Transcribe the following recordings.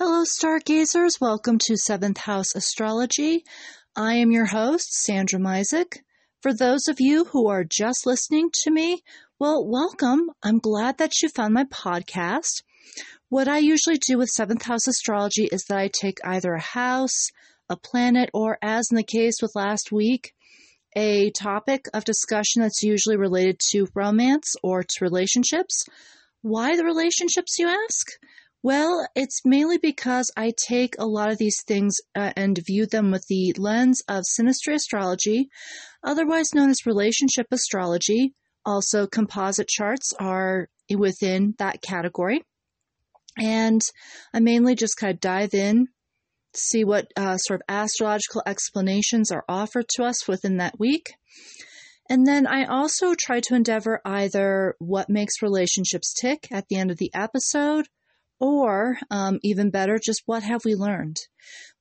Hello, stargazers. Welcome to Seventh House Astrology. I am your host, Sandra Misek. For those of you who are just listening to me, well, welcome. I'm glad that you found my podcast. What I usually do with Seventh House Astrology is that I take either a house, a planet, or as in the case with last week, a topic of discussion that's usually related to romance or to relationships. Why the relationships, you ask? Well, it's mainly because I take a lot of these things uh, and view them with the lens of synastry astrology, otherwise known as relationship astrology. Also, composite charts are within that category. And I mainly just kind of dive in, see what uh, sort of astrological explanations are offered to us within that week. And then I also try to endeavor either what makes relationships tick at the end of the episode or um, even better, just what have we learned?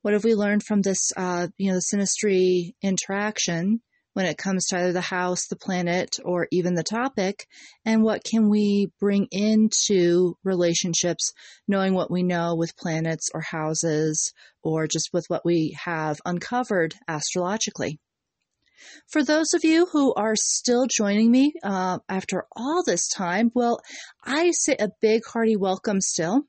What have we learned from this, uh, you know, the synastry interaction when it comes to either the house, the planet, or even the topic? And what can we bring into relationships, knowing what we know with planets or houses, or just with what we have uncovered astrologically? For those of you who are still joining me uh, after all this time, well, I say a big hearty welcome still.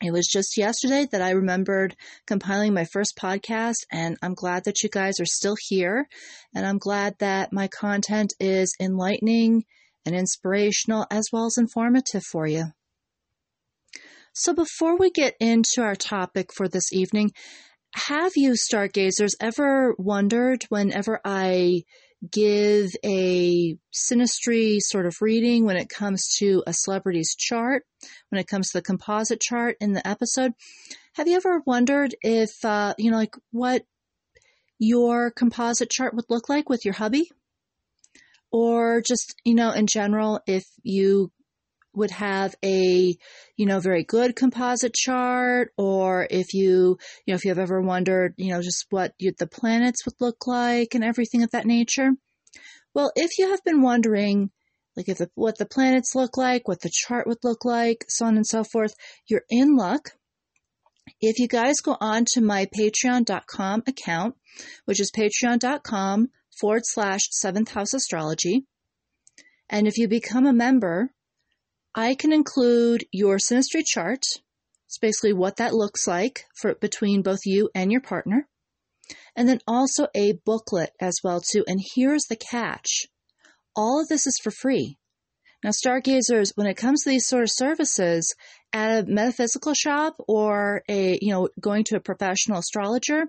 It was just yesterday that I remembered compiling my first podcast, and I'm glad that you guys are still here. And I'm glad that my content is enlightening and inspirational as well as informative for you. So, before we get into our topic for this evening, have you, stargazers, ever wondered whenever I give a synastry sort of reading when it comes to a celebrity's chart, when it comes to the composite chart in the episode? Have you ever wondered if, uh, you know, like what your composite chart would look like with your hubby? Or just, you know, in general, if you would have a, you know, very good composite chart, or if you, you know, if you have ever wondered, you know, just what you, the planets would look like and everything of that nature. Well, if you have been wondering, like if the, what the planets look like, what the chart would look like, so on and so forth, you're in luck. If you guys go on to my patreon.com account, which is patreon.com forward slash seventh house astrology, and if you become a member, I can include your synastry chart. It's basically what that looks like for between both you and your partner. And then also a booklet as well too. And here's the catch. All of this is for free. Now, stargazers, when it comes to these sort of services at a metaphysical shop or a, you know, going to a professional astrologer,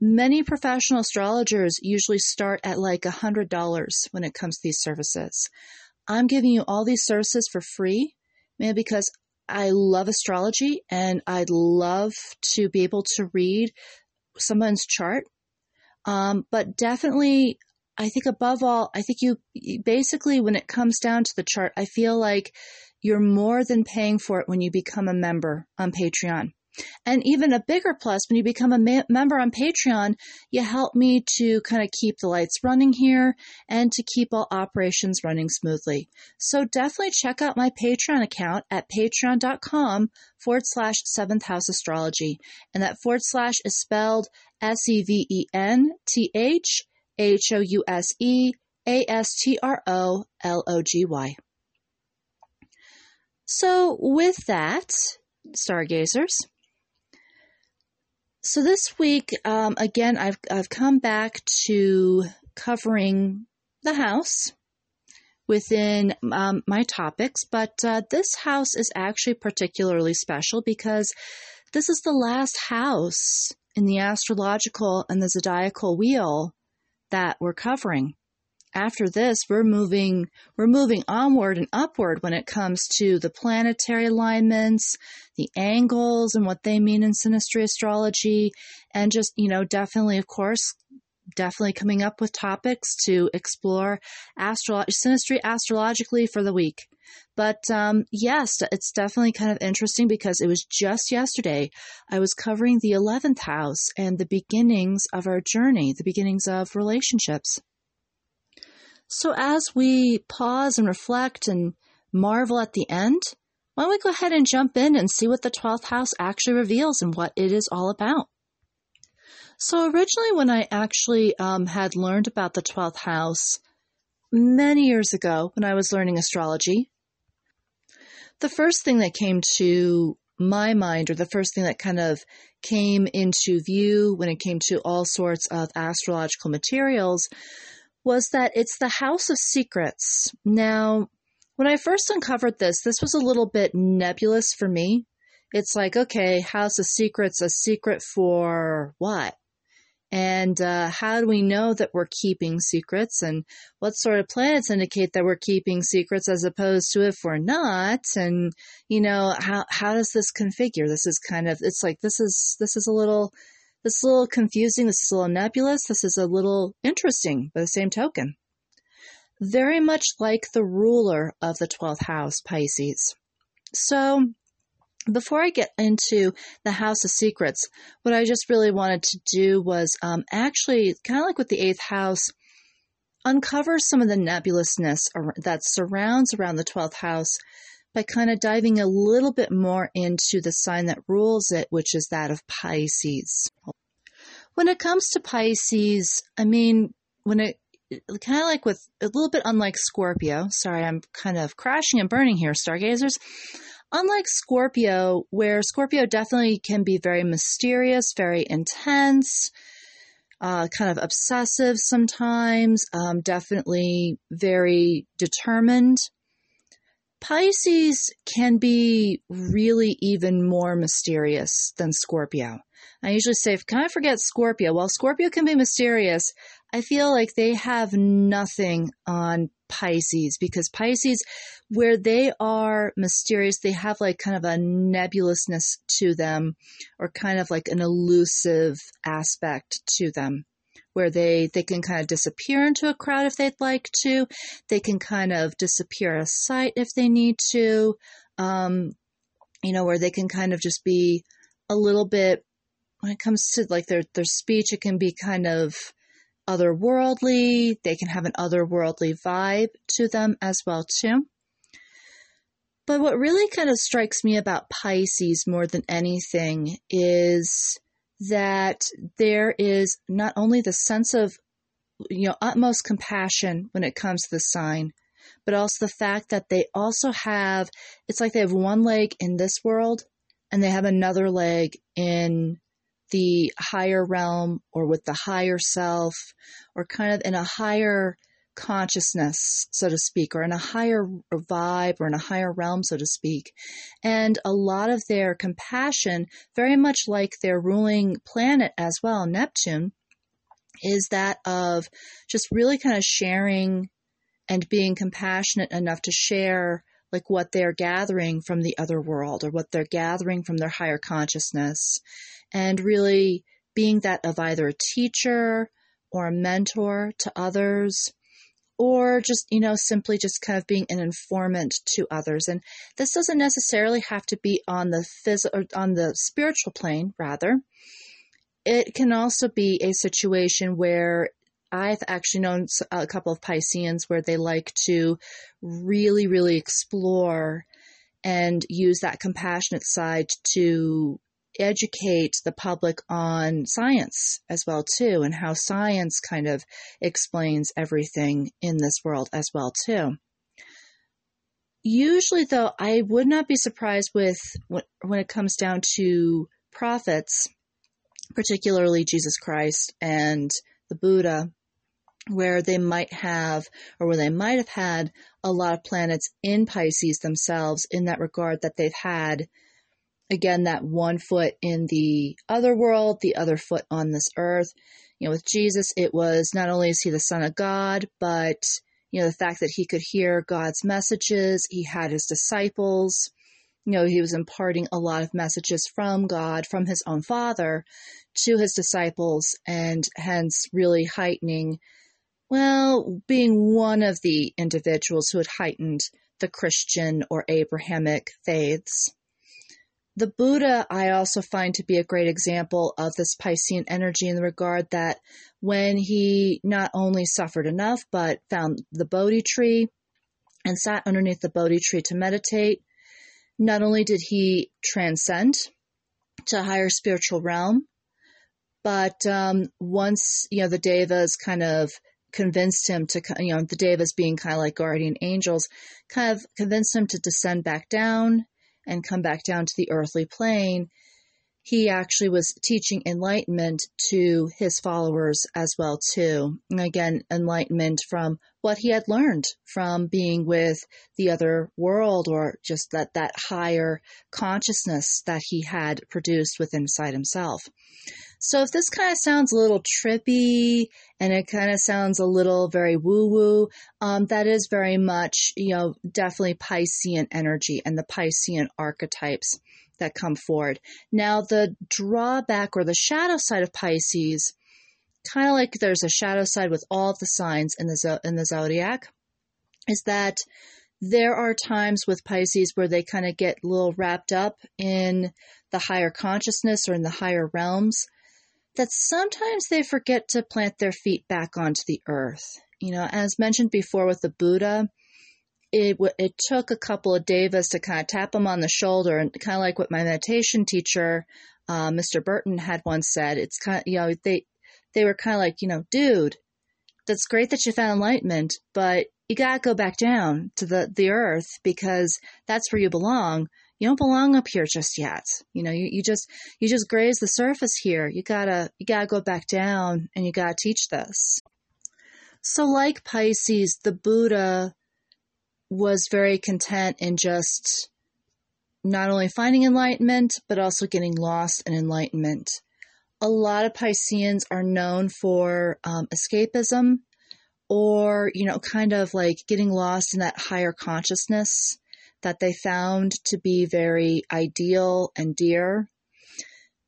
many professional astrologers usually start at like a hundred dollars when it comes to these services. I'm giving you all these services for free, man, because I love astrology and I'd love to be able to read someone's chart. Um, but definitely, I think above all, I think you basically, when it comes down to the chart, I feel like you're more than paying for it when you become a member on Patreon. And even a bigger plus, when you become a ma- member on Patreon, you help me to kind of keep the lights running here and to keep all operations running smoothly. So definitely check out my Patreon account at patreon.com forward slash seventh house astrology. And that forward slash is spelled S E V E N T H H O U S E A S T R O L O G Y. So, with that, stargazers, so this week, um, again, I've I've come back to covering the house within um, my topics, but uh, this house is actually particularly special because this is the last house in the astrological and the zodiacal wheel that we're covering after this we're moving we're moving onward and upward when it comes to the planetary alignments the angles and what they mean in synastry astrology and just you know definitely of course definitely coming up with topics to explore astro- synastry astrologically for the week. But um, yes it's definitely kind of interesting because it was just yesterday i was covering the 11th house and the beginnings of our journey the beginnings of relationships so as we pause and reflect and marvel at the end, why don't we go ahead and jump in and see what the 12th house actually reveals and what it is all about? So, originally, when I actually um, had learned about the 12th house many years ago when I was learning astrology, the first thing that came to my mind, or the first thing that kind of came into view when it came to all sorts of astrological materials, was that it's the house of secrets. Now, when I first uncovered this, this was a little bit nebulous for me. It's like, okay, house of secrets, a secret for what? And uh, how do we know that we're keeping secrets? And what sort of planets indicate that we're keeping secrets as opposed to if we're not? And you know, how how does this configure? This is kind of it's like this is this is a little this is a little confusing. This is a little nebulous. This is a little interesting by the same token. Very much like the ruler of the twelfth house, Pisces. So before I get into the House of Secrets, what I just really wanted to do was um, actually, kind of like with the eighth house, uncover some of the nebulousness that surrounds around the 12th house by kind of diving a little bit more into the sign that rules it, which is that of Pisces. When it comes to Pisces, I mean, when it kind of like with a little bit unlike Scorpio, sorry, I'm kind of crashing and burning here, stargazers. Unlike Scorpio, where Scorpio definitely can be very mysterious, very intense, uh, kind of obsessive sometimes, um, definitely very determined. Pisces can be really even more mysterious than Scorpio. I usually say, can I forget Scorpio? While Scorpio can be mysterious, I feel like they have nothing on Pisces because Pisces, where they are mysterious, they have like kind of a nebulousness to them or kind of like an elusive aspect to them where they, they can kind of disappear into a crowd if they'd like to. They can kind of disappear a sight if they need to. Um, you know, where they can kind of just be a little bit when it comes to like their their speech, it can be kind of otherworldly. They can have an otherworldly vibe to them as well too. But what really kind of strikes me about Pisces more than anything is that there is not only the sense of you know utmost compassion when it comes to the sign, but also the fact that they also have it's like they have one leg in this world and they have another leg in the higher realm or with the higher self or kind of in a higher consciousness, so to speak, or in a higher vibe or in a higher realm, so to speak. And a lot of their compassion, very much like their ruling planet as well, Neptune, is that of just really kind of sharing and being compassionate enough to share like what they're gathering from the other world or what they're gathering from their higher consciousness and really being that of either a teacher or a mentor to others or just you know simply just kind of being an informant to others. And this doesn't necessarily have to be on the physical on the spiritual plane rather. It can also be a situation where I've actually known a couple of Pisceans where they like to really, really explore and use that compassionate side to educate the public on science as well too and how science kind of explains everything in this world as well too. Usually though i would not be surprised with when it comes down to prophets particularly jesus christ and the buddha where they might have or where they might have had a lot of planets in pisces themselves in that regard that they've had again, that one foot in the other world, the other foot on this earth. You know, with Jesus, it was not only is he the Son of God, but, you know, the fact that he could hear God's messages, he had his disciples. You know, he was imparting a lot of messages from God, from his own Father, to his disciples, and hence really heightening, well, being one of the individuals who had heightened the Christian or Abrahamic faiths. The Buddha, I also find to be a great example of this Piscean energy in the regard that when he not only suffered enough, but found the Bodhi tree and sat underneath the Bodhi tree to meditate, not only did he transcend to a higher spiritual realm, but um, once you know the devas kind of convinced him to, you know, the devas being kind of like guardian angels, kind of convinced him to descend back down and come back down to the earthly plane he actually was teaching enlightenment to his followers as well too. And again, enlightenment from what he had learned from being with the other world or just that, that higher consciousness that he had produced within inside himself. So if this kind of sounds a little trippy and it kind of sounds a little very woo woo, um, that is very much, you know, definitely Piscean energy and the Piscean archetypes that come forward. Now, the drawback or the shadow side of Pisces, kind of like there's a shadow side with all of the signs in the in the zodiac, is that there are times with Pisces where they kind of get a little wrapped up in the higher consciousness or in the higher realms that sometimes they forget to plant their feet back onto the earth. You know, as mentioned before with the Buddha, it it took a couple of devas to kind of tap him on the shoulder and kind of like what my meditation teacher, uh, Mr. Burton, had once said. It's kind of you know they they were kind of like you know, dude, that's great that you found enlightenment, but you gotta go back down to the the earth because that's where you belong. You don't belong up here just yet. You know, you, you just you just graze the surface here. You gotta you gotta go back down and you gotta teach this. So, like Pisces, the Buddha was very content in just not only finding enlightenment, but also getting lost in enlightenment. A lot of Pisceans are known for um, escapism or, you know, kind of like getting lost in that higher consciousness that they found to be very ideal and dear.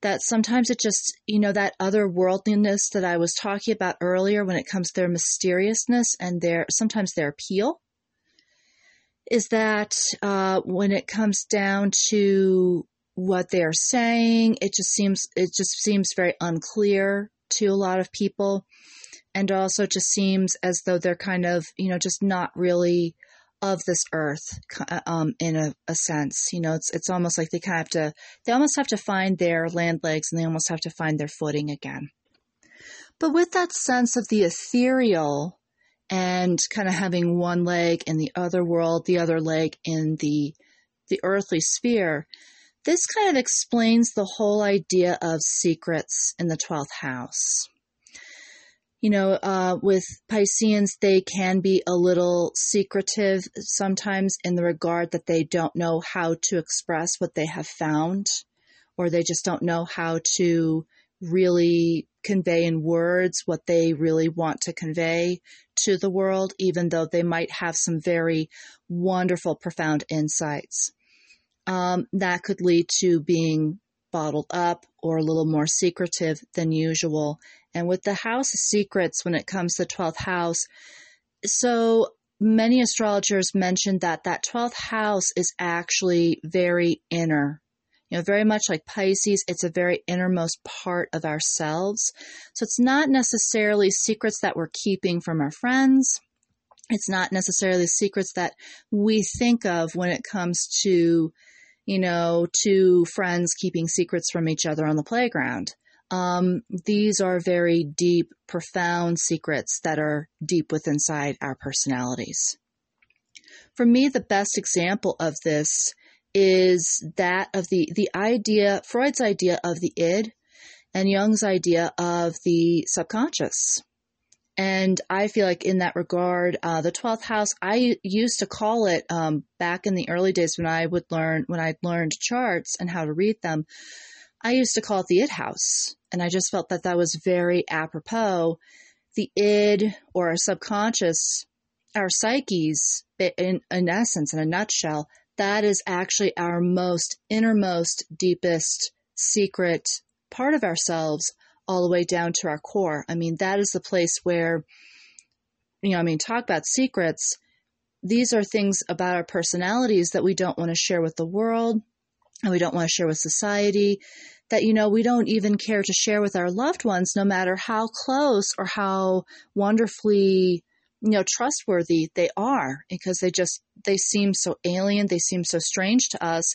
That sometimes it just, you know, that otherworldliness that I was talking about earlier when it comes to their mysteriousness and their sometimes their appeal is that uh, when it comes down to what they're saying, it just seems it just seems very unclear to a lot of people, and also just seems as though they're kind of you know just not really of this earth um, in a, a, sense. You know, it's it's almost like they kind of have to they almost have to find their land legs and they almost have to find their footing again. But with that sense of the ethereal and kind of having one leg in the other world, the other leg in the the earthly sphere, this kind of explains the whole idea of secrets in the 12th house. You know, uh, with Pisceans, they can be a little secretive sometimes in the regard that they don't know how to express what they have found, or they just don't know how to really convey in words what they really want to convey to the world, even though they might have some very wonderful, profound insights. Um, that could lead to being bottled up or a little more secretive than usual. And with the house secrets, when it comes to 12th house, so many astrologers mentioned that that 12th house is actually very inner you know, very much like Pisces, it's a very innermost part of ourselves. So it's not necessarily secrets that we're keeping from our friends. It's not necessarily secrets that we think of when it comes to, you know, two friends keeping secrets from each other on the playground. Um, these are very deep, profound secrets that are deep within inside our personalities. For me, the best example of this is that of the, the idea, Freud's idea of the id and Jung's idea of the subconscious. And I feel like in that regard, uh, the 12th house, I used to call it um, back in the early days when I would learn, when I learned charts and how to read them, I used to call it the id house. And I just felt that that was very apropos. The id or our subconscious, our psyches, in, in essence, in a nutshell, that is actually our most innermost, deepest secret part of ourselves, all the way down to our core. I mean, that is the place where, you know, I mean, talk about secrets. These are things about our personalities that we don't want to share with the world and we don't want to share with society that you know we don't even care to share with our loved ones no matter how close or how wonderfully you know trustworthy they are because they just they seem so alien they seem so strange to us.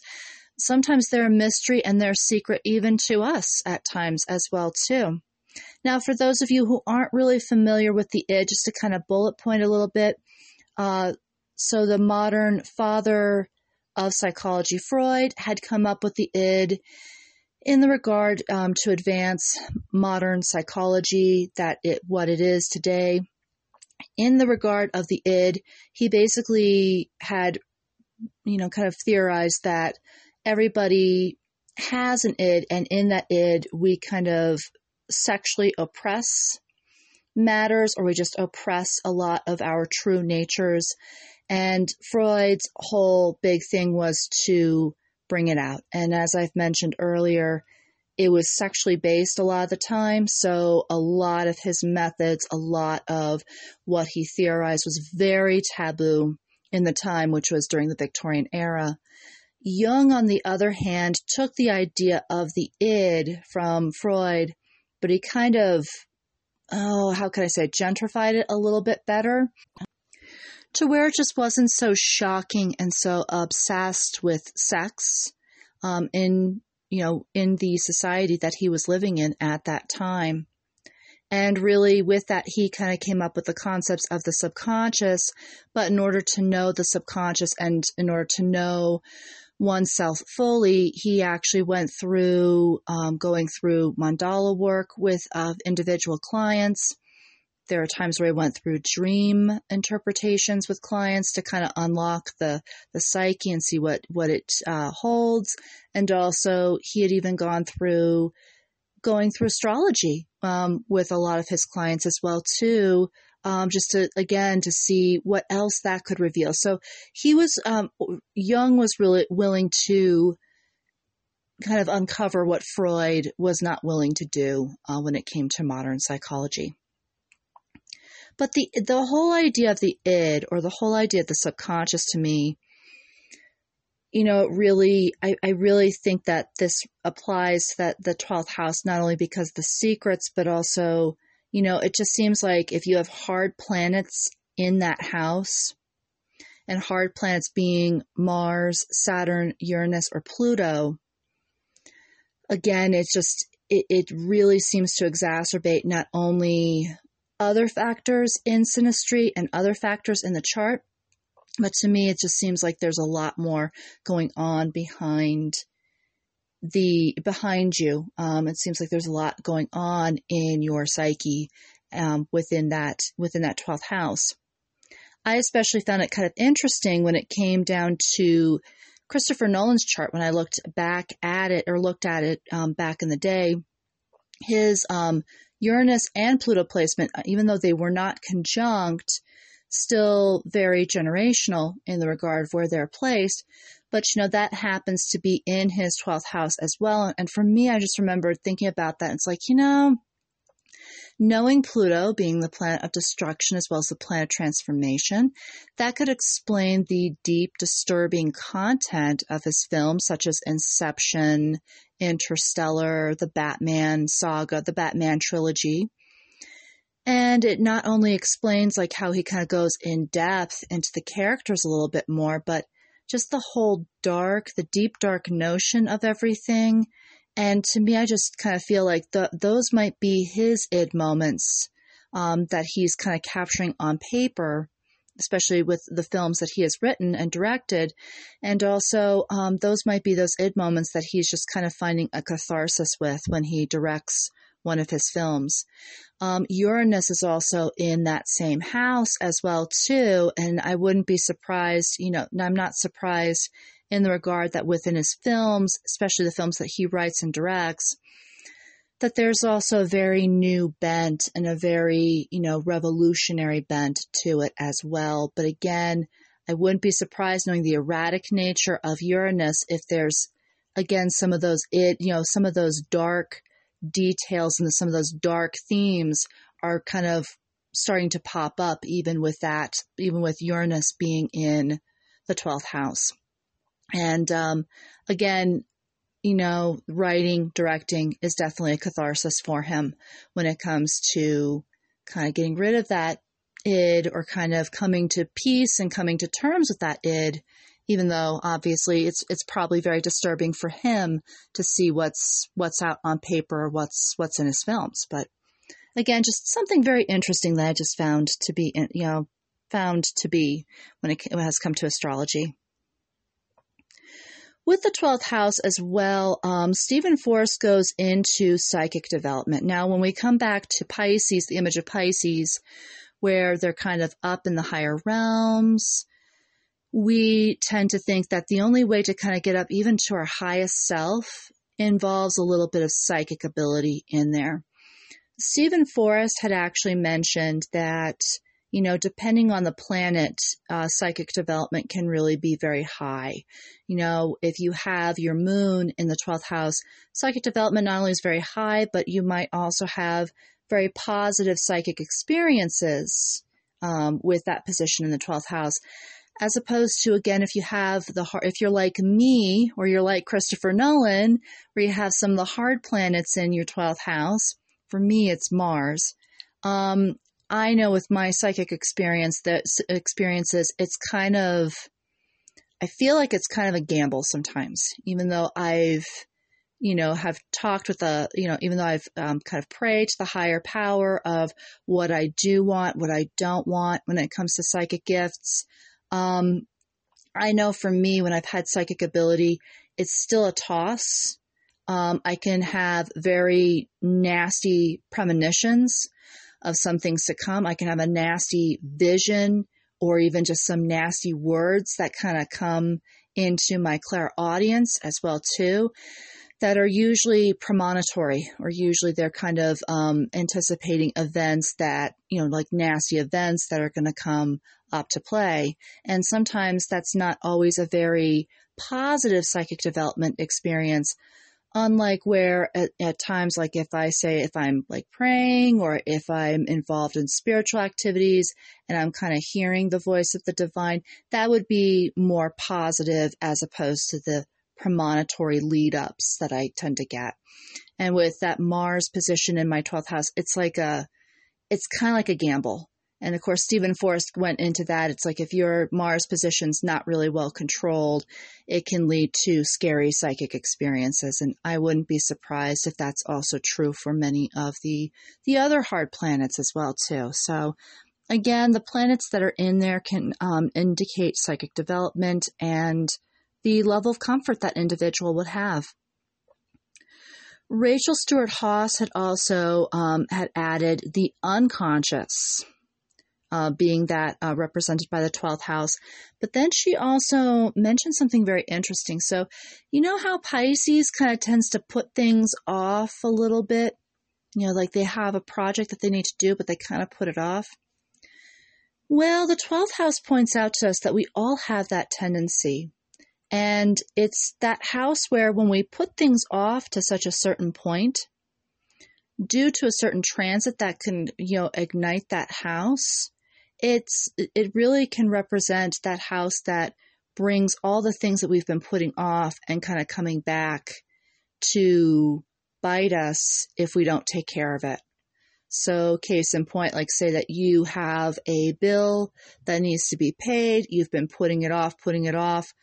Sometimes they're a mystery and they're secret even to us at times as well too. Now for those of you who aren't really familiar with the id just to kind of bullet point a little bit uh, so the modern father of psychology freud had come up with the id in the regard um, to advance modern psychology that it what it is today in the regard of the id, he basically had, you know, kind of theorized that everybody has an id, and in that id, we kind of sexually oppress matters or we just oppress a lot of our true natures. And Freud's whole big thing was to bring it out. And as I've mentioned earlier, it was sexually based a lot of the time. So a lot of his methods, a lot of what he theorized was very taboo in the time, which was during the Victorian era. Jung, on the other hand, took the idea of the id from Freud, but he kind of, oh, how can I say, gentrified it a little bit better to where it just wasn't so shocking and so obsessed with sex um, in you know, in the society that he was living in at that time. And really, with that, he kind of came up with the concepts of the subconscious. But in order to know the subconscious and in order to know oneself fully, he actually went through um, going through mandala work with uh, individual clients there are times where I went through dream interpretations with clients to kind of unlock the the psyche and see what what it uh, holds. And also, he had even gone through going through astrology um, with a lot of his clients as well too. Um, just to again to see what else that could reveal. So he was um, Jung was really willing to kind of uncover what Freud was not willing to do uh, when it came to modern psychology. But the the whole idea of the id or the whole idea of the subconscious to me, you know, really I, I really think that this applies to that the twelfth house not only because the secrets, but also, you know, it just seems like if you have hard planets in that house, and hard planets being Mars, Saturn, Uranus, or Pluto, again, it's just it, it really seems to exacerbate not only other factors in synastry and other factors in the chart. But to me, it just seems like there's a lot more going on behind the behind you. Um, it seems like there's a lot going on in your psyche um, within that within that twelfth house. I especially found it kind of interesting when it came down to Christopher Nolan's chart when I looked back at it or looked at it um, back in the day. His um, Uranus and Pluto placement, uh, even though they were not conjunct, still very generational in the regard of where they're placed. But you know, that happens to be in his 12th house as well. And for me, I just remember thinking about that. It's like, you know, Knowing Pluto being the planet of destruction as well as the planet of transformation, that could explain the deep, disturbing content of his films, such as Inception, Interstellar, the Batman saga, the Batman trilogy. And it not only explains like how he kind of goes in depth into the characters a little bit more, but just the whole dark, the deep dark notion of everything and to me, I just kind of feel like the, those might be his id moments um, that he's kind of capturing on paper, especially with the films that he has written and directed. And also, um, those might be those id moments that he's just kind of finding a catharsis with when he directs one of his films. Um, Uranus is also in that same house as well too, and I wouldn't be surprised. You know, I'm not surprised in the regard that within his films, especially the films that he writes and directs, that there's also a very new bent and a very, you know, revolutionary bent to it as well. But again, I wouldn't be surprised knowing the erratic nature of Uranus if there's again some of those it you know some of those dark details and some of those dark themes are kind of starting to pop up even with that even with Uranus being in the 12th house. And um, again, you know, writing, directing is definitely a catharsis for him when it comes to kind of getting rid of that id or kind of coming to peace and coming to terms with that id even though obviously it's it's probably very disturbing for him to see what's what's out on paper what's what's in his films. But again just something very interesting that i just found to be you know found to be when it has come to astrology with the 12th house as well, um, Steven Forrest goes into psychic development. Now, when we come back to Pisces, the image of Pisces, where they're kind of up in the higher realms, we tend to think that the only way to kind of get up even to our highest self involves a little bit of psychic ability in there. Stephen Forrest had actually mentioned that you know, depending on the planet, uh, psychic development can really be very high. You know, if you have your moon in the 12th house, psychic development not only is very high, but you might also have very positive psychic experiences um, with that position in the 12th house. As opposed to, again, if you have the, if you're like me or you're like Christopher Nolan, where you have some of the hard planets in your 12th house, for me, it's Mars. Um, I know with my psychic experience that experiences, it's kind of, I feel like it's kind of a gamble sometimes, even though I've, you know, have talked with the, you know, even though I've um, kind of prayed to the higher power of what I do want, what I don't want when it comes to psychic gifts. Um, I know for me, when I've had psychic ability, it's still a toss. Um, I can have very nasty premonitions of some things to come. I can have a nasty vision or even just some nasty words that kind of come into my clairaudience as well too that are usually premonitory or usually they're kind of um, anticipating events that you know like nasty events that are going to come up to play and sometimes that's not always a very positive psychic development experience unlike where at, at, times like if i say if i'm like praying or if i'm involved in spiritual activities and i'm kind of hearing the voice of the divine that would be more positive as opposed to the premonitory lead ups that i tend to get. And with that mars position in my 12th house it's like a it's kind of like a gamble and of course, Steven Forrest went into that. It's like if your Mars position's not really well controlled, it can lead to scary psychic experiences. And I wouldn't be surprised if that's also true for many of the the other hard planets as well too. So again, the planets that are in there can um, indicate psychic development and the level of comfort that individual would have. Rachel Stewart Haas had also um, had added the unconscious uh, being that uh, represented by the 12th house. But then she also mentioned something very interesting. So, you know how Pisces kind of tends to put things off a little bit? You know, like they have a project that they need to do, but they kind of put it off. Well, the 12th house points out to us that we all have that tendency. And it's that house where when we put things off to such a certain point, due to a certain transit that can, you know, ignite that house, it's it really can represent that house that brings all the things that we've been putting off and kind of coming back to bite us if we don't take care of it. So, case in point, like say that you have a bill that needs to be paid, you've been putting it off, putting it off.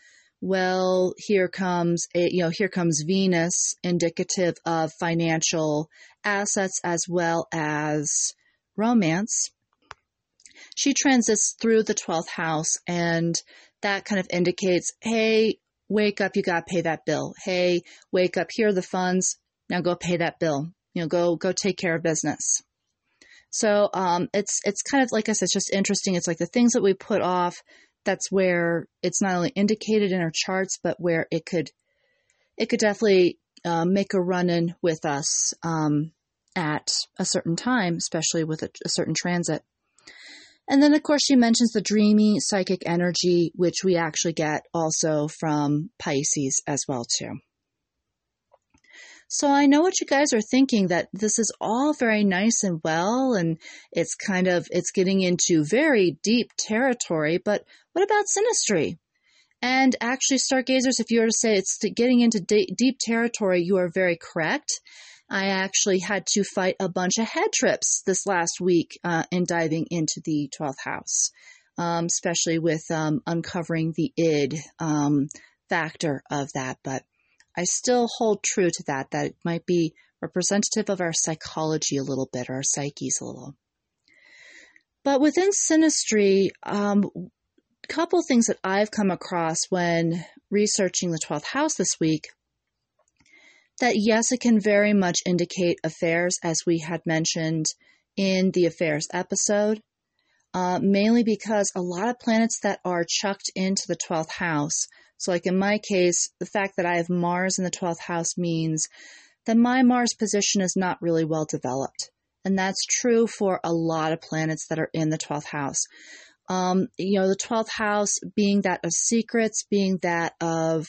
Well, here comes a, you know, here comes Venus, indicative of financial assets as well as romance she transits through the 12th house and that kind of indicates, hey, wake up, you got to pay that bill. Hey, wake up, here are the funds. Now go pay that bill. You know, go go take care of business. So um, it's it's kind of like I said, it's just interesting. It's like the things that we put off. That's where it's not only indicated in our charts, but where it could it could definitely uh, make a run in with us um, at a certain time, especially with a, a certain transit. And then, of course, she mentions the dreamy psychic energy, which we actually get also from Pisces as well, too. So I know what you guys are thinking that this is all very nice and well, and it's kind of it's getting into very deep territory. But what about synastry? And actually, stargazers, if you were to say it's getting into deep territory, you are very correct. I actually had to fight a bunch of head trips this last week uh, in diving into the 12th house, um, especially with um, uncovering the id um, factor of that. But I still hold true to that, that it might be representative of our psychology a little bit, or our psyches a little. But within synastry, um, couple things that I've come across when researching the 12th house this week that yes, it can very much indicate affairs, as we had mentioned in the affairs episode, uh, mainly because a lot of planets that are chucked into the 12th house. So, like in my case, the fact that I have Mars in the 12th house means that my Mars position is not really well developed. And that's true for a lot of planets that are in the 12th house. Um, you know, the 12th house being that of secrets, being that of,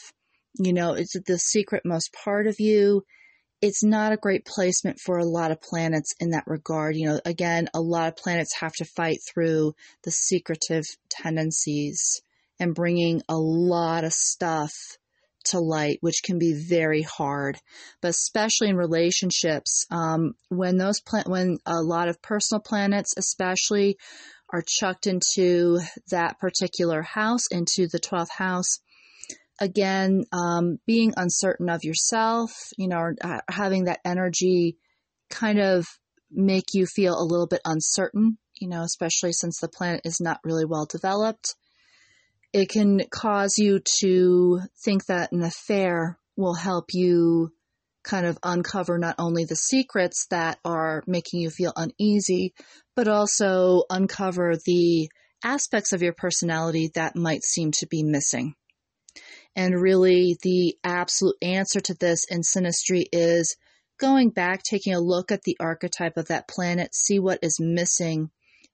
you know, it's the secret most part of you. It's not a great placement for a lot of planets in that regard. You know, again, a lot of planets have to fight through the secretive tendencies and bringing a lot of stuff to light, which can be very hard, but especially in relationships, um, when those pla- when a lot of personal planets, especially, are chucked into that particular house, into the twelfth house. Again, um, being uncertain of yourself, you know, uh, having that energy kind of make you feel a little bit uncertain, you know, especially since the planet is not really well developed it can cause you to think that an affair will help you kind of uncover not only the secrets that are making you feel uneasy, but also uncover the aspects of your personality that might seem to be missing. And really, the absolute answer to this in synastry is going back, taking a look at the archetype of that planet, see what is missing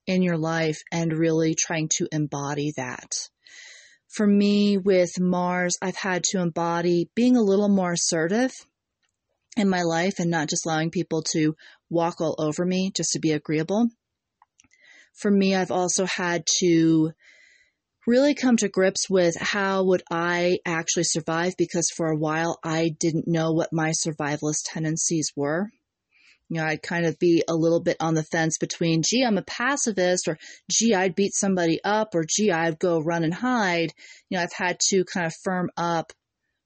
in your life, and really trying to embody that for me with Mars, I've had to embody being a little more assertive in my life and not just allowing people to walk all over me just to be agreeable. For me, I've also had to really come to grips with how would I actually survive because for a while I didn't know what my survivalist tendencies were you know, I'd kind of be a little bit on the fence between, gee, I'm a pacifist, or gee, I'd beat somebody up, or gee, I'd go run and hide. You know, I've had to kind of firm up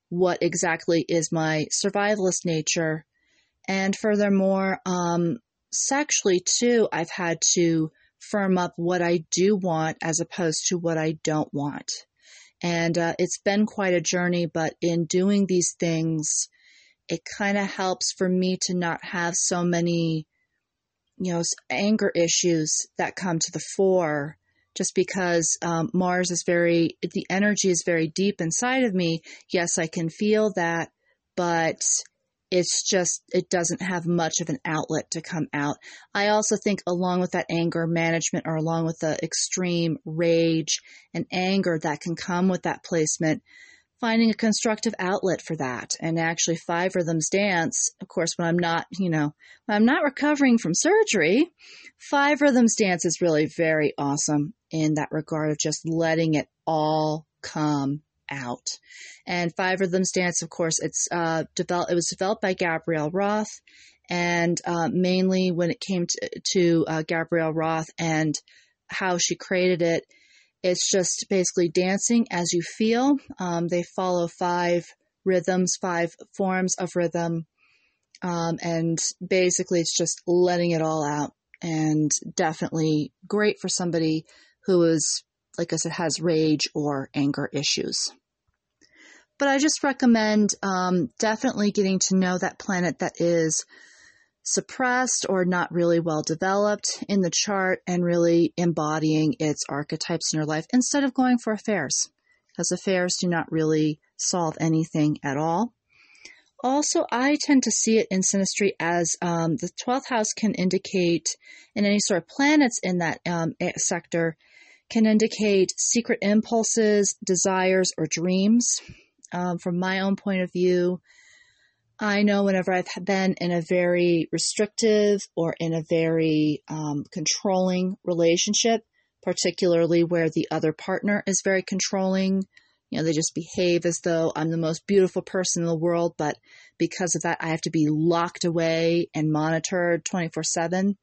what exactly is my survivalist nature. And furthermore, um, sexually too, I've had to firm up what I do want as opposed to what I don't want. And uh, it's been quite a journey, but in doing these things, it kind of helps for me to not have so many, you know, anger issues that come to the fore just because um, Mars is very, the energy is very deep inside of me. Yes, I can feel that, but it's just, it doesn't have much of an outlet to come out. I also think, along with that anger management or along with the extreme rage and anger that can come with that placement, finding a constructive outlet for that. And actually, Five Rhythms Dance, of course, when I'm not, you know, I'm not recovering from surgery, Five Rhythms Dance is really very awesome in that regard of just letting it all come out. And Five Rhythms Dance, of course, it's uh, developed. It was developed by Gabrielle Roth, and uh, mainly when it came to, to uh, Gabrielle Roth and how she created it, it's just basically dancing as you feel. Um, they follow five rhythms, five forms of rhythm. Um, and basically, it's just letting it all out. And definitely great for somebody who is, like I said, has rage or anger issues. But I just recommend um, definitely getting to know that planet that is suppressed or not really well developed in the chart and really embodying its archetypes in your life instead of going for affairs, because affairs do not really solve anything at all. Also, I tend to see it in synastry as um, the 12th house can indicate, and any sort of planets in that um, sector can indicate secret impulses, desires, or dreams. Um, from my own point of view, I know whenever I've been in a very restrictive or in a very um, controlling relationship, particularly where the other partner is very controlling, You know, they just behave as though I'm the most beautiful person in the world, but because of that, I have to be locked away and monitored 24 7.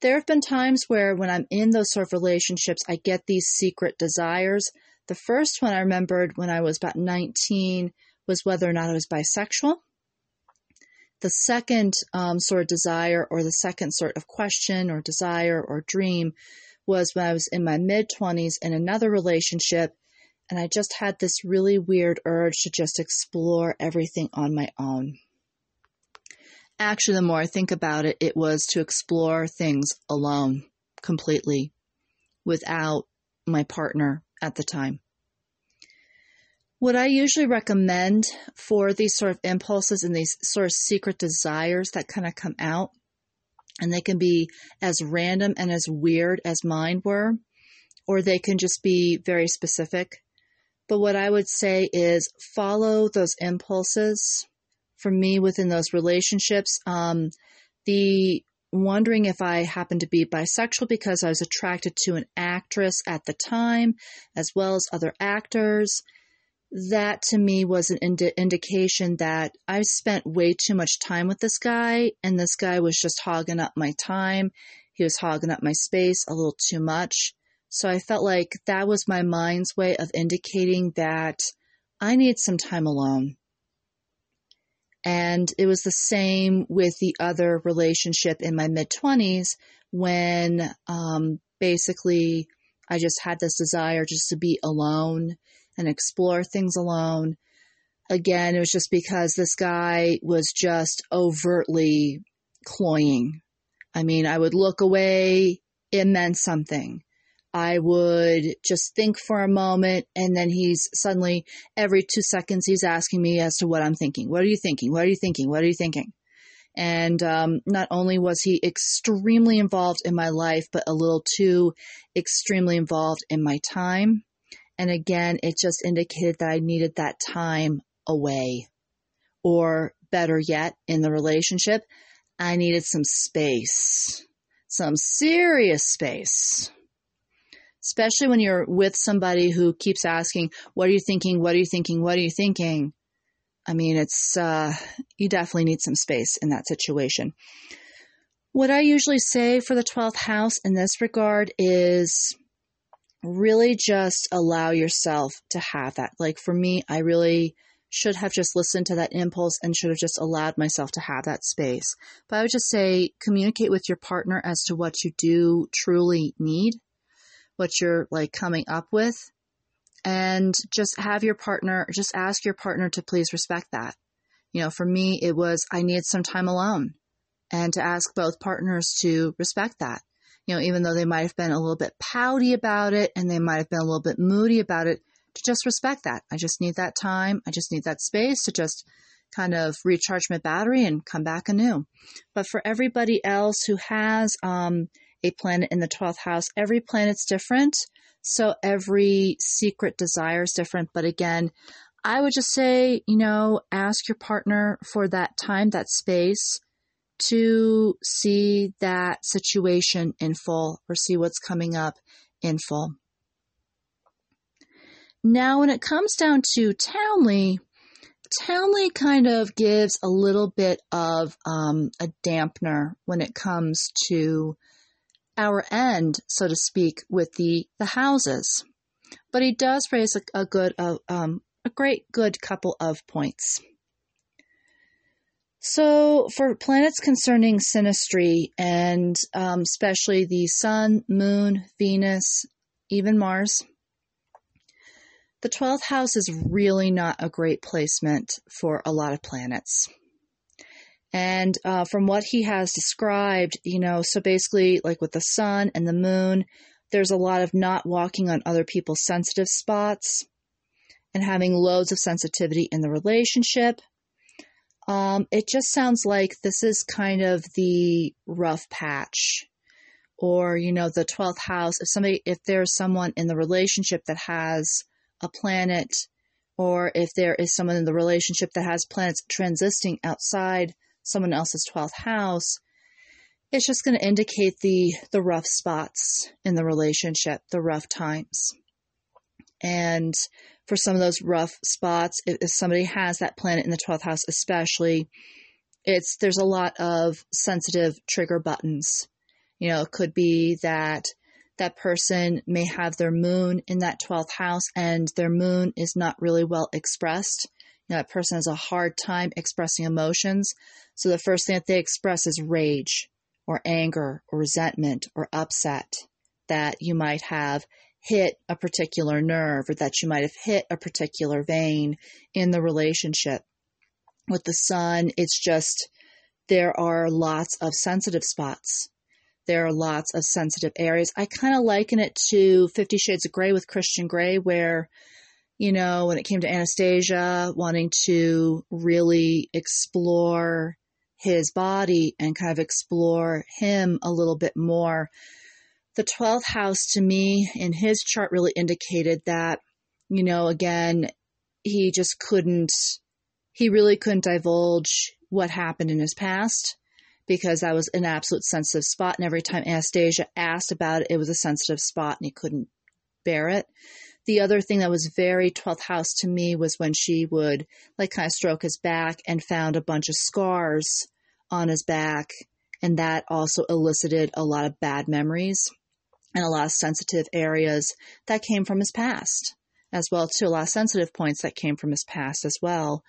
There have been times where, when I'm in those sort of relationships, I get these secret desires. The first one I remembered when I was about 19 was whether or not I was bisexual. The second um, sort of desire, or the second sort of question, or desire, or dream, was when I was in my mid 20s in another relationship, and I just had this really weird urge to just explore everything on my own. Actually, the more I think about it, it was to explore things alone, completely, without my partner at the time. What I usually recommend for these sort of impulses and these sort of secret desires that kind of come out, and they can be as random and as weird as mine were, or they can just be very specific. But what I would say is follow those impulses. For me, within those relationships, um, the wondering if I happened to be bisexual because I was attracted to an actress at the time, as well as other actors that to me was an indi- indication that I spent way too much time with this guy, and this guy was just hogging up my time. He was hogging up my space a little too much. So I felt like that was my mind's way of indicating that I need some time alone. And it was the same with the other relationship in my mid 20s when um, basically I just had this desire just to be alone and explore things alone. Again, it was just because this guy was just overtly cloying. I mean, I would look away, it meant something. I would just think for a moment, and then he's suddenly, every two seconds, he's asking me as to what I'm thinking. What are you thinking? What are you thinking? What are you thinking? And um, not only was he extremely involved in my life, but a little too extremely involved in my time. And again, it just indicated that I needed that time away. Or better yet, in the relationship, I needed some space, some serious space. Especially when you're with somebody who keeps asking, What are you thinking? What are you thinking? What are you thinking? I mean, it's, uh, you definitely need some space in that situation. What I usually say for the 12th house in this regard is really just allow yourself to have that. Like for me, I really should have just listened to that impulse and should have just allowed myself to have that space. But I would just say communicate with your partner as to what you do truly need, what you're like coming up with, and just have your partner, just ask your partner to please respect that. You know, for me, it was I needed some time alone and to ask both partners to respect that you know, even though they might have been a little bit pouty about it and they might have been a little bit moody about it, to just respect that. I just need that time. I just need that space to just kind of recharge my battery and come back anew. But for everybody else who has um, a planet in the 12th house, every planet's different. So every secret desire is different. But again, I would just say, you know, ask your partner for that time, that space to see that situation in full or see what's coming up in full. Now, when it comes down to Townley, Townley kind of gives a little bit of um, a dampener when it comes to our end, so to speak, with the, the houses. But he does raise a, a good, uh, um, a great good couple of points. So, for planets concerning synastry, and um, especially the Sun, Moon, Venus, even Mars, the 12th house is really not a great placement for a lot of planets. And uh, from what he has described, you know, so basically, like with the sun and the moon, there's a lot of not walking on other people's sensitive spots and having loads of sensitivity in the relationship um, it just sounds like this is kind of the rough patch or, you know, the 12th house. If somebody, if there's someone in the relationship that has a planet or if there is someone in the relationship that has planets transiting outside someone else's 12th house, it's just going to indicate the, the rough spots in the relationship, the rough times. And for some of those rough spots, if, if somebody has that planet in the 12th house, especially, it's there's a lot of sensitive trigger buttons. You know, it could be that that person may have their moon in that 12th house and their moon is not really well expressed. Know, that person has a hard time expressing emotions. So the first thing that they express is rage or anger or resentment or upset that you might have hit a particular nerve or that you might have hit a particular vein in the relationship. With the sun, it's just there are lots of sensitive spots. There are lots of sensitive areas. I kind of liken it to Fifty Shades of Grey with Christian Grey, where, you know, when it came to Anastasia wanting to really explore his body and kind of explore him a little bit more, the 12th house to me in his chart really indicated that, you know, again, he just couldn't, he really couldn't divulge what happened in his past because that was an absolute sensitive spot. And every time Anastasia asked about it, it was a sensitive spot and he couldn't bear it. The other thing that was very 12th house to me was when she would like kind of stroke his back and found a bunch of scars on his back. And that also elicited a lot of bad memories and a lot of sensitive areas that came from his past as well too a lot of sensitive points that came from his past as well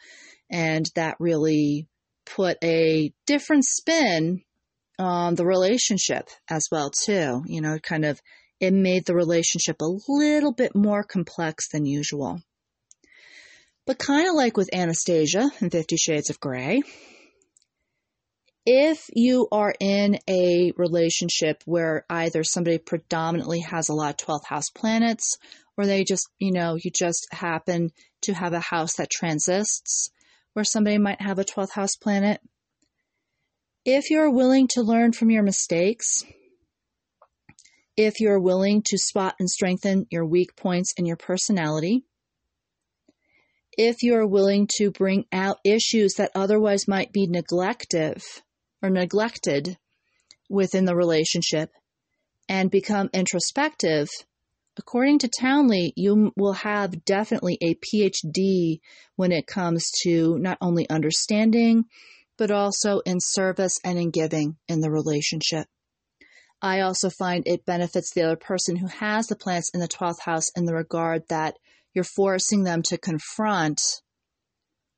and that really put a different spin on the relationship as well too you know kind of it made the relationship a little bit more complex than usual. But kind of like with anastasia in 50 shades of gray if you are in a relationship where either somebody predominantly has a lot of 12th house planets or they just, you know, you just happen to have a house that transits where somebody might have a 12th house planet, if you're willing to learn from your mistakes, if you're willing to spot and strengthen your weak points in your personality, if you're willing to bring out issues that otherwise might be neglective or neglected within the relationship and become introspective, according to Townley, you will have definitely a PhD when it comes to not only understanding, but also in service and in giving in the relationship. I also find it benefits the other person who has the planets in the 12th house in the regard that you're forcing them to confront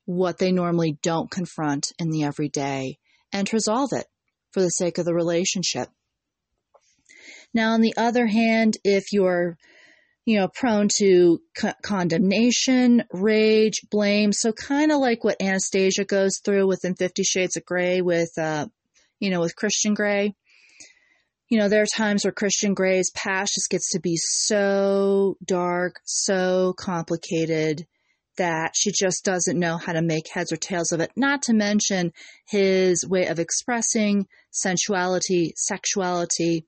what they normally don't confront in the everyday and resolve it for the sake of the relationship. Now, on the other hand, if you're you know, prone to co- condemnation, rage, blame. So kind of like what Anastasia goes through within Fifty Shades of Grey with, uh, you know, with Christian Grey. You know, there are times where Christian Grey's past just gets to be so dark, so complicated, that she just doesn't know how to make heads or tails of it. Not to mention his way of expressing sensuality, sexuality.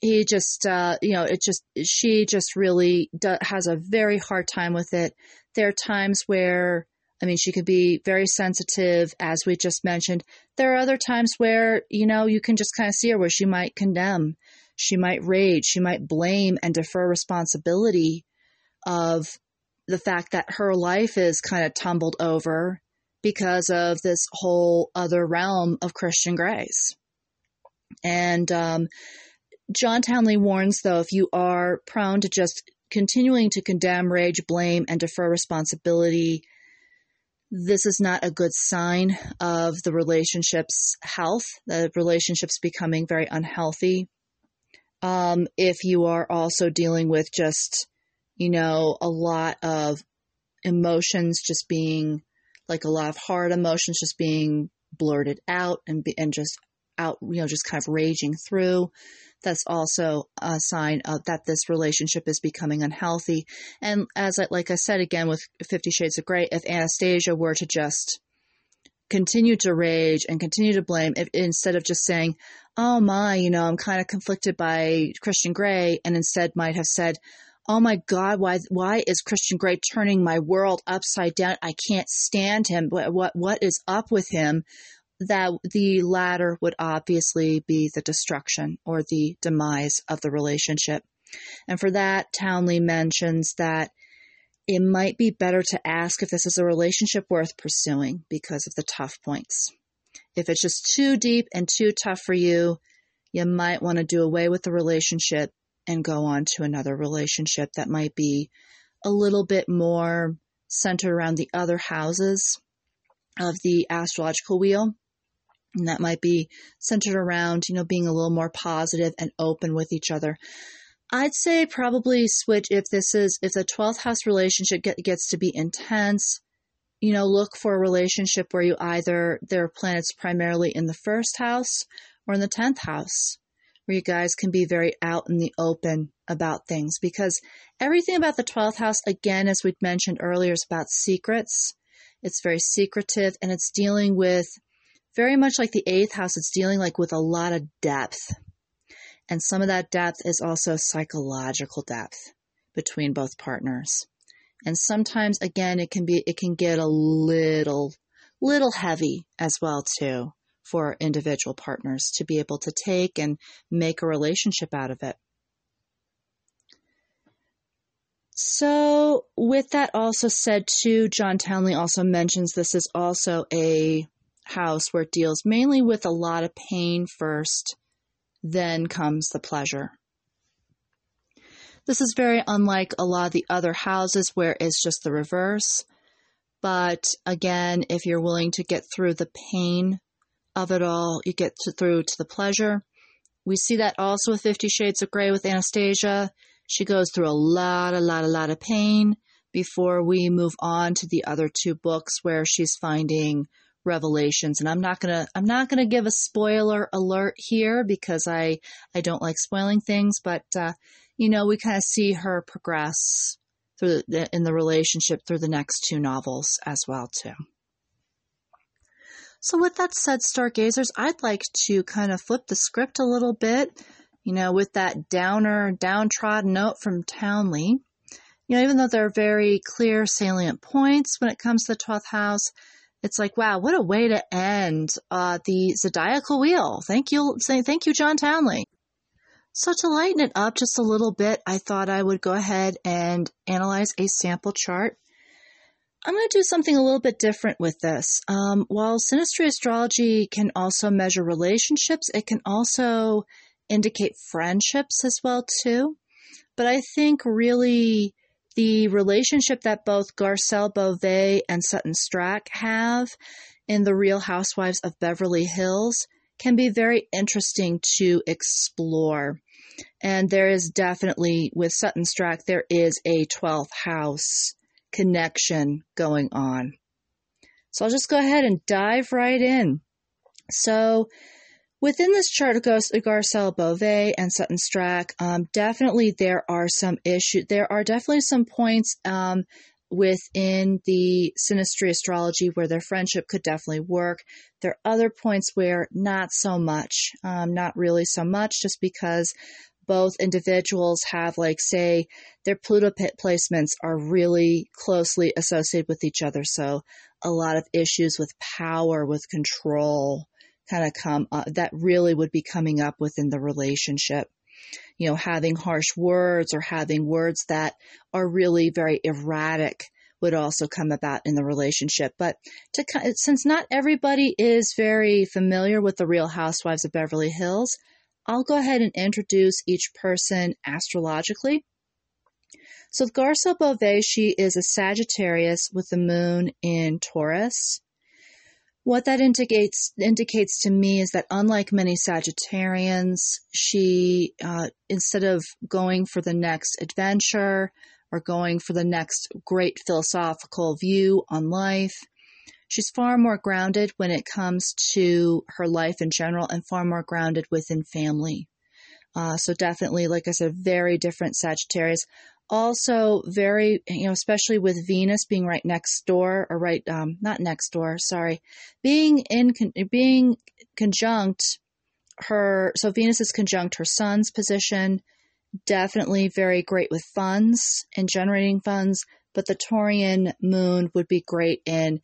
He just, uh, you know, it just, she just really do, has a very hard time with it. There are times where, I mean, she could be very sensitive, as we just mentioned. There are other times where, you know, you can just kind of see her where she might condemn, she might rage, she might blame and defer responsibility of the fact that her life is kind of tumbled over because of this whole other realm of Christian Grey's. And um, John Townley warns, though, if you are prone to just continuing to condemn, rage, blame, and defer responsibility, this is not a good sign of the relationship's health, the relationship's becoming very unhealthy. Um, if you are also dealing with just you know, a lot of emotions just being like a lot of hard emotions just being blurted out and be, and just out, you know, just kind of raging through. That's also a sign of that this relationship is becoming unhealthy. And as I, like I said again with Fifty Shades of Grey, if Anastasia were to just continue to rage and continue to blame, if, instead of just saying, "Oh my, you know, I'm kind of conflicted by Christian Grey," and instead might have said, oh my God, why, why is Christian Grey turning my world upside down? I can't stand him. What, what, what is up with him? That the latter would obviously be the destruction or the demise of the relationship. And for that, Townley mentions that it might be better to ask if this is a relationship worth pursuing because of the tough points. If it's just too deep and too tough for you, you might want to do away with the relationship and go on to another relationship that might be a little bit more centered around the other houses of the astrological wheel. And that might be centered around, you know, being a little more positive and open with each other. I'd say probably switch if this is, if the 12th house relationship get, gets to be intense, you know, look for a relationship where you either, there are planets primarily in the first house or in the 10th house, where you guys can be very out in the open about things because everything about the 12th house, again, as we mentioned earlier, is about secrets. It's very secretive and it's dealing with very much like the eighth house, it's dealing like with a lot of depth. And some of that depth is also psychological depth between both partners. And sometimes again it can be it can get a little little heavy as well too for individual partners to be able to take and make a relationship out of it. So, with that also said, too, John Townley also mentions this is also a house where it deals mainly with a lot of pain first, then comes the pleasure. This is very unlike a lot of the other houses where it's just the reverse. But again, if you're willing to get through the pain of it all, you get to, through to the pleasure. We see that also with Fifty Shades of Grey with Anastasia. She goes through a lot, a lot, a lot of pain before we move on to the other two books where she's finding revelations. And i'm not to i'm not to give a spoiler alert here because i i don't like spoiling things but uh, you know we kind of see her progress through the, in the relationship through the next two novels as well too. So with that said stargazers i'd like to kind of flip the script a little bit you know with that downer downtrodden note from townley. You know even though there are very clear salient points when it comes to the 12th house it's like, wow, what a way to end uh, the zodiacal wheel. Thank you, thank you, John Townley. So to lighten it up just a little bit, I thought I would go ahead and analyze a sample chart. I'm going to do something a little bit different with this. Um, while synastry astrology can also measure relationships, it can also indicate friendships as well too. But I think really the relationship that both Garcelle Beauvais and Sutton Stracke have in The Real Housewives of Beverly Hills can be very interesting to explore. And there is definitely, with Sutton Stracke, there is a 12th house connection going on. So I'll just go ahead and dive right in. So Within this chart of Garcelle Beauvais and Sutton Stracke, um, definitely there are some issues. There are definitely some points um, within the synastry astrology where their friendship could definitely work. There are other points where not so much, um, not really so much, just because both individuals have, like, say, their Pluto placements are really closely associated with each other. So, a lot of issues with power, with control, kind of come uh, that really would be coming up within the relationship. You know having harsh words or having words that are really very erratic would also come about in the relationship. But to since not everybody is very familiar with the real housewives of beverly hills i'll go ahead and introduce each person astrologically. So Garcelle Beauvais, she is a Sagittarius with the moon in Taurus. What that indicates indicates to me is that unlike many Sagittarians, she uh, instead of going for the next adventure or going for the next great philosophical view on life, she's far more grounded when it comes to her life in general, and far more grounded within family. Uh, so definitely, like I said, very different Sagittarius also very you know especially with venus being right next door or right um, not next door sorry being in con- being conjunct her so venus is conjunct her sun's position definitely very great with funds and generating funds but the taurian moon would be great in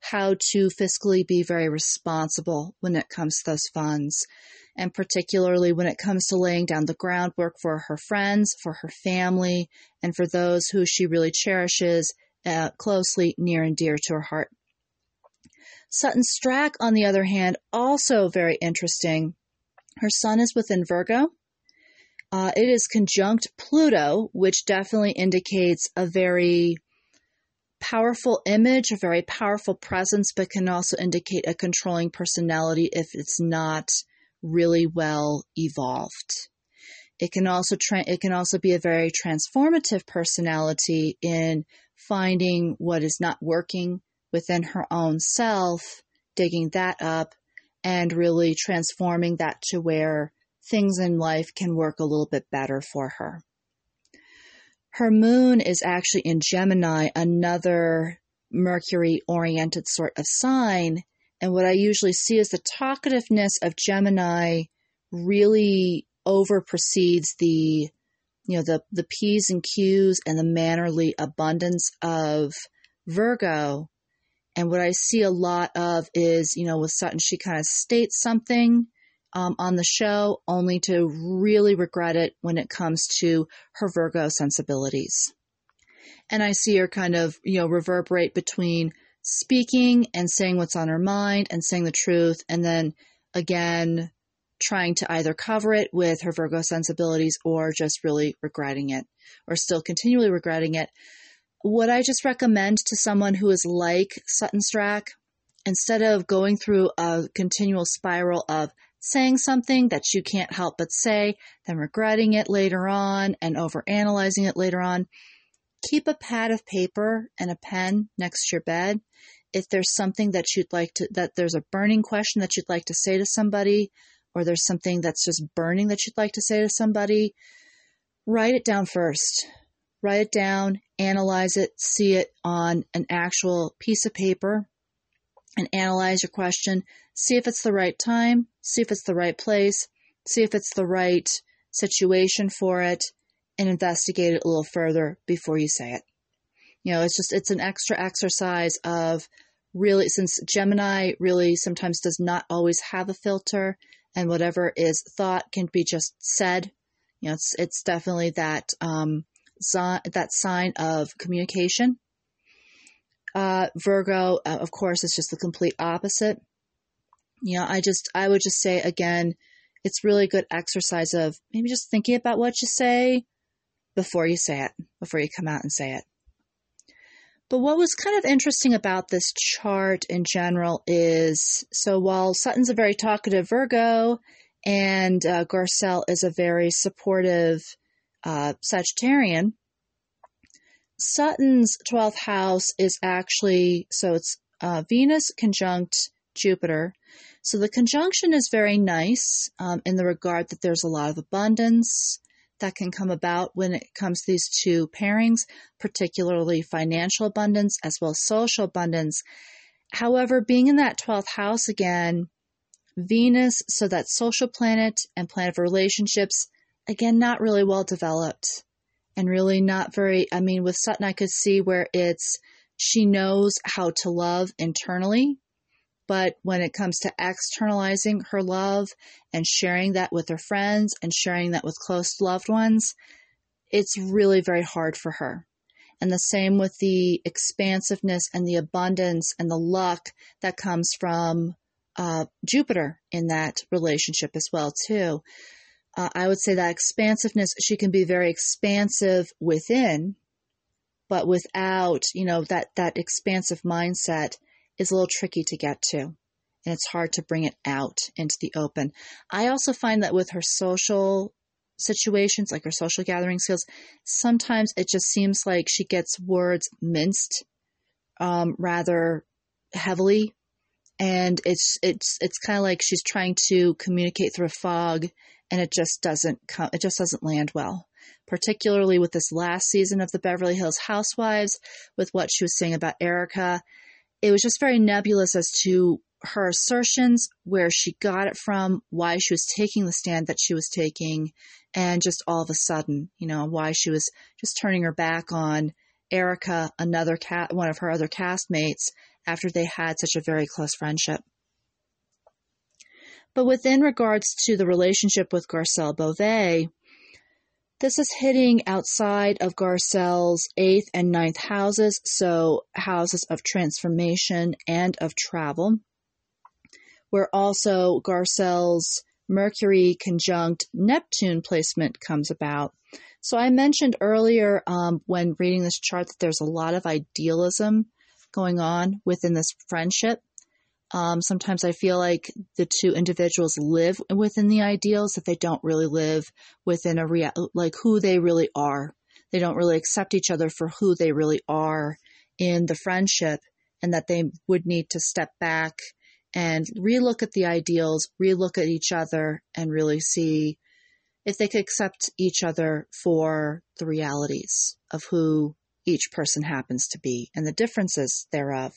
how to fiscally be very responsible when it comes to those funds, and particularly when it comes to laying down the groundwork for her friends, for her family, and for those who she really cherishes uh, closely near and dear to her heart. Sutton Stracke, on the other hand, also very interesting. Her sun is within Virgo. Uh, it is conjunct Pluto, which definitely indicates a very powerful image, a very powerful presence, but can also indicate a controlling personality if it's not really well evolved. It can also tra- it can also be a very transformative personality in finding what is not working within her own self, digging that up, and really transforming that to where things in life can work a little bit better for her. Her moon is actually in Gemini, another Mercury oriented sort of sign. And what I usually see is the talkativeness of Gemini really over precedes the you know the the p's and q's and the mannerly abundance of virgo and what i see a lot of is you know with sutton she kind of states something um, on the show only to really regret it when it comes to her virgo sensibilities and i see her kind of you know reverberate between speaking and saying what's on her mind and saying the truth and then again trying to either cover it with her Virgo sensibilities or just really regretting it or still continually regretting it. What I just recommend to someone who is like Sutton Stracke, instead of going through a continual spiral of saying something that you can't help but say, then regretting it later on and over analyzing it later on, keep a pad of paper and a pen next to your bed. If there's something that you'd like to, that there's a burning question that you'd like to say to somebody, or there's something that's just burning that you'd like to say to somebody, write it down first. Write it down, analyze it, see it on an actual piece of paper, and analyze your question. See if it's the right time, see if it's the right place, see if it's the right situation for it, and investigate it a little further before you say it. You know, it's just, it's an extra exercise of really, since Gemini really sometimes does not always have a filter, and whatever is thought can be just said. You know, it's it's definitely that um, that sign of communication. Uh, Virgo, uh, of course, is just the complete opposite. You know, I just I would just say again, it's really good exercise of maybe just thinking about what you say before you say it, before you come out and say it. But what was kind of interesting about this chart in general is so while Sutton's a very talkative Virgo and uh, Garcelle is a very supportive uh, Sagittarian, Sutton's 12th house is actually so it's uh, Venus conjunct Jupiter. So the conjunction is very nice um, in the regard that there's a lot of abundance that can come about when it comes to these two pairings, particularly financial abundance as well as social abundance. However, being in that 12th house again, Venus, so that social planet and planet of relationships, again, not really well developed and really not very, I mean, with Sutton, I could see where it's, she knows how to love internally but when it comes to externalizing her love and sharing that with her friends and sharing that with close loved ones, it's really very hard for her. And the same with the expansiveness and the abundance and the luck that comes from uh, Jupiter in that relationship as well too. Uh, I would say that expansiveness, she can be very expansive within, but without, you know, that, that expansive mindset, is a little tricky to get to and it's hard to bring it out into the open. I also find that with her social situations, like her social gathering skills, sometimes it just seems like she gets words minced um, rather heavily, and it's it's it's kind of like she's trying to communicate through a fog, and it just doesn't come. It just doesn't land well. Particularly with this last season of the Beverly Hills Housewives, with what she was saying about Erika it was just very nebulous as to her assertions, where she got it from, why she was taking the stand that she was taking, and just all of a sudden, you know, why she was just turning her back on Erika another cat, one of her other castmates, after they had such a very close friendship. But within regards to the relationship with Garcelle Beauvais, this is hitting outside of Garcelle's eighth and ninth houses, so houses of transformation and of travel, where also Garcelle's Mercury conjunct Neptune placement comes about. So I mentioned earlier um, when reading this chart that there's a lot of idealism going on within this friendship. Um, sometimes I feel like the two individuals live within the ideals that they don't really live within a real, like who they really are. They don't really accept each other for who they really are in the friendship and that they would need to step back and relook at the ideals, relook at each other and really see if they could accept each other for the realities of who each person happens to be and the differences thereof.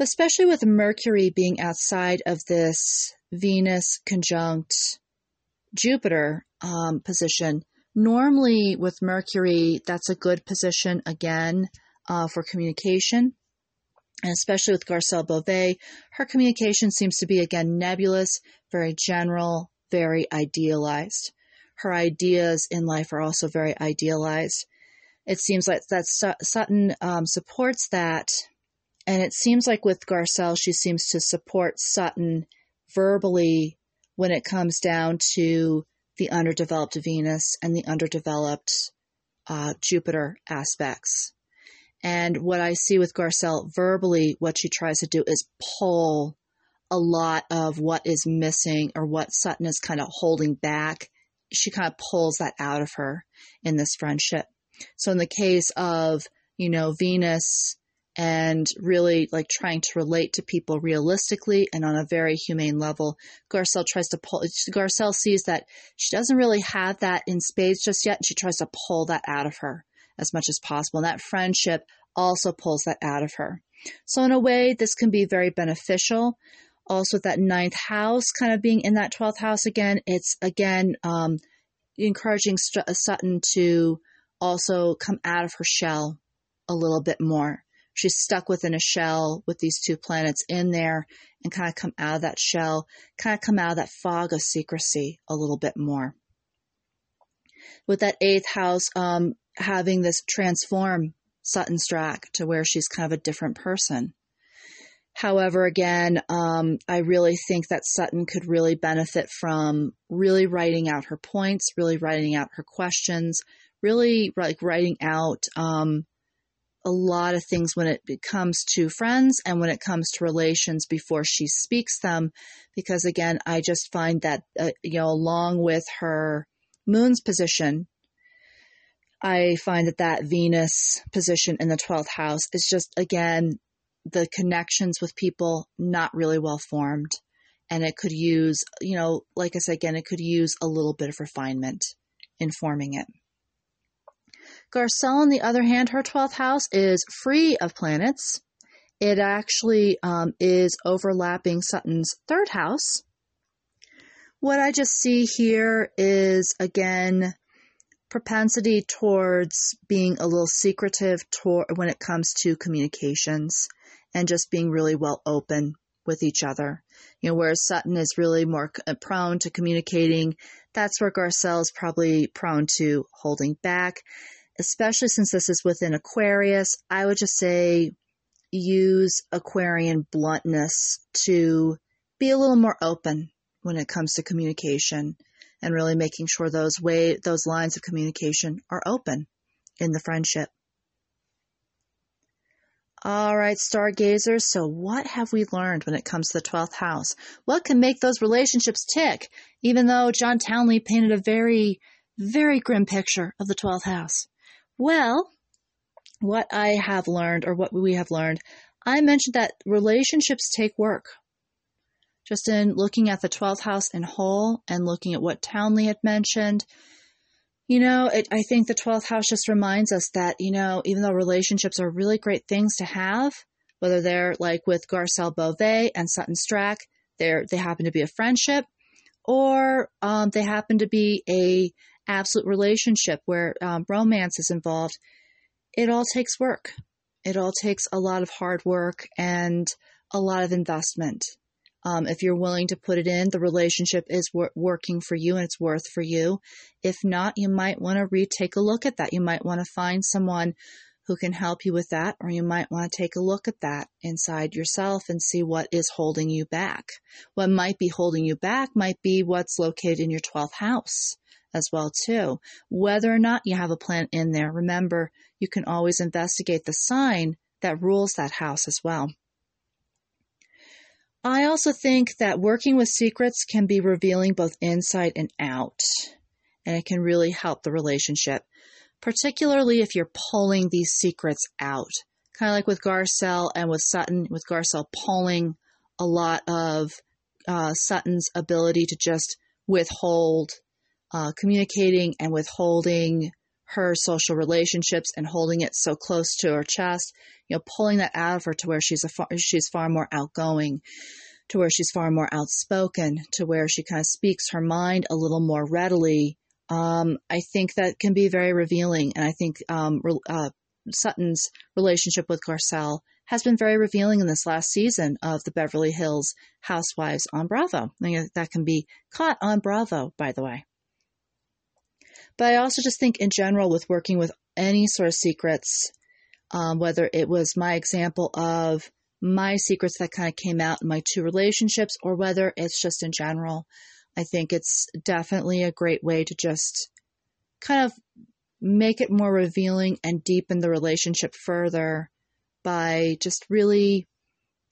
Especially with Mercury being outside of this Venus conjunct Jupiter um, position, normally with Mercury, that's a good position again uh, for communication. And especially with Garcelle Beauvais, her communication seems to be again nebulous, very general, very idealized. Her ideas in life are also very idealized. It seems like that Sutton um, supports that, and it seems like with Garcelle, she seems to support Sutton verbally when it comes down to the underdeveloped Venus and the underdeveloped uh, Jupiter aspects. And what I see with Garcelle verbally, what she tries to do is pull a lot of what is missing or what Sutton is kind of holding back. She kind of pulls that out of her in this friendship. So in the case of, you know, Venus and really like trying to relate to people realistically and on a very humane level, Garcelle tries to pull, Garcelle sees that she doesn't really have that in spades just yet. And she tries to pull that out of her as much as possible. And that friendship also pulls that out of her. So in a way, this can be very beneficial also that ninth house kind of being in that 12th house again, it's again um, encouraging St- Sutton to also come out of her shell a little bit more. She's stuck within a shell with these two planets in there and kind of come out of that shell, kind of come out of that fog of secrecy a little bit more. With that eighth house um, having this transform Sutton Stracke to where she's kind of a different person. However, again, um, I really think that Sutton could really benefit from really writing out her points, really writing out her questions, really like writing out um, a lot of things when it comes to friends and when it comes to relations before she speaks them. Because again, I just find that, uh, you know, along with her moon's position, I find that that Venus position in the 12th house is just, again, the connections with people not really well formed and it could use you know like i said again it could use a little bit of refinement in forming it garcelle on the other hand her 12th house is free of planets. It actually um, is overlapping sutton's third house. What i just see here is again propensity towards being a little secretive when it comes to communications and just being really well open with each other. You know, whereas Sutton is really more uh, prone to communicating, that's where Garcelle is probably prone to holding back, especially since this is within Aquarius. I would just say use Aquarian bluntness to be a little more open when it comes to communication and really making sure those way those lines of communication are open in the friendship. All right, stargazers. So, what have we learned when it comes to the 12th house? What can make those relationships tick, even though John Townley painted a very, very grim picture of the 12th house? Well, what I have learned, or what we have learned, I mentioned that relationships take work. Just in looking at the 12th house in whole and looking at what Townley had mentioned, you know, it, I think the 12th house just reminds us that, you know, even though relationships are really great things to have, whether they're like with Garcelle Beauvais and Sutton Stracke, they're, they happen to be a friendship, or um, they happen to be a absolute relationship where um, romance is involved. It all takes work. It all takes a lot of hard work and a lot of investment. Um, if you're willing to put it in, the relationship is wor- working for you and it's worth for you. If not, you might want to retake a look at that. You might want to find someone who can help you with that, or you might want to take a look at that inside yourself and see what is holding you back. What might be holding you back might be what's located in your 12th house as well too. Whether or not you have a plant in there, remember you can always investigate the sign that rules that house as well. I also think that working with secrets can be revealing both inside and out, and it can really help the relationship, particularly if you're pulling these secrets out. Kind of like with Garcelle and with Sutton, with Garcelle pulling a lot of uh, Sutton's ability to just withhold uh, communicating and withholding her social relationships and holding it so close to her chest, you know, pulling that out of her to where she's a far, she's far more outgoing, to where she's far more outspoken, to where she kind of speaks her mind a little more readily. Um, I think that can be very revealing, and I think um, uh, Sutton's relationship with Garcelle has been very revealing in this last season of the Beverly Hills Housewives on Bravo. That can be caught on Bravo, by the way. But I also just think in general with working with any sort of secrets, um, whether it was my example of my secrets that kind of came out in my two relationships or whether it's just in general, I think it's definitely a great way to just kind of make it more revealing and deepen the relationship further by just really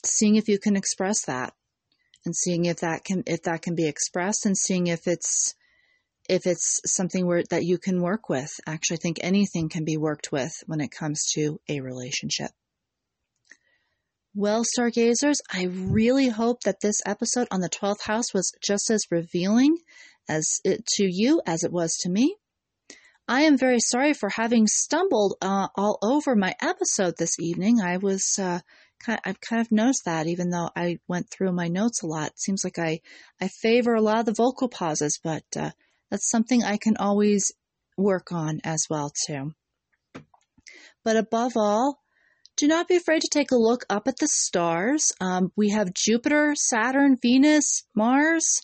seeing if you can express that and seeing if that can if that can be expressed and seeing if it's if it's something where that you can work with. Actually, I think anything can be worked with when it comes to a relationship. Well, stargazers, I really hope that this episode on the 12th house was just as revealing as it to you as it was to me. I am very sorry for having stumbled uh, all over my episode this evening. I was uh, kind of, I've kind of noticed that even though I went through my notes a lot. It seems like I I favor a lot of the vocal pauses, but uh, that's something I can always work on as well too. But above all, do not be afraid to take a look up at the stars. Um, we have Jupiter, Saturn, Venus, Mars.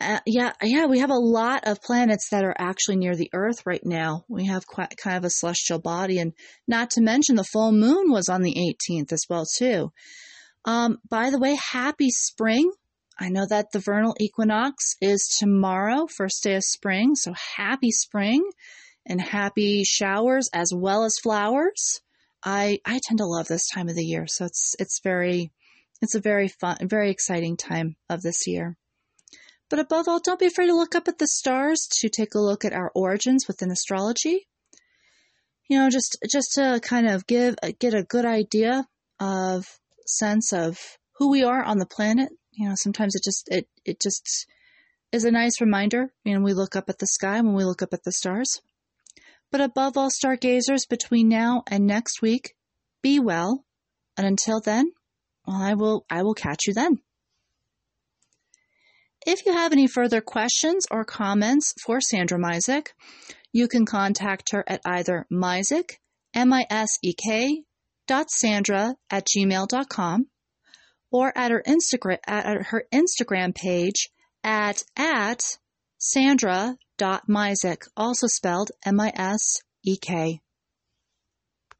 Uh, yeah, yeah, we have a lot of planets that are actually near the Earth right now. We have quite kind of a celestial body, and not to mention the full moon was on the 18th as well too. Um, by the way, happy spring! I know that the vernal equinox is tomorrow, first day of spring. So happy spring and happy showers as well as flowers. I I tend to love this time of the year, so it's it's very it's a very fun, very exciting time of this year. But above all, don't be afraid to look up at the stars to take a look at our origins within astrology. You know, just just to kind of give get a good idea of sense of who we are on the planet, you know, sometimes it just it it just is a nice reminder. You know, we look up at the sky when we look up at the stars. But above all, stargazers, between now and next week, be well. And until then, well, I will I will catch you then. If you have any further questions or comments for Sandra Misek, you can contact her at either Misek, M-I-S-E-K, dot Sandra at gmail.com or at her Instagram at her Instagram page at at sandra.misek, also spelled M-I-S-E-K.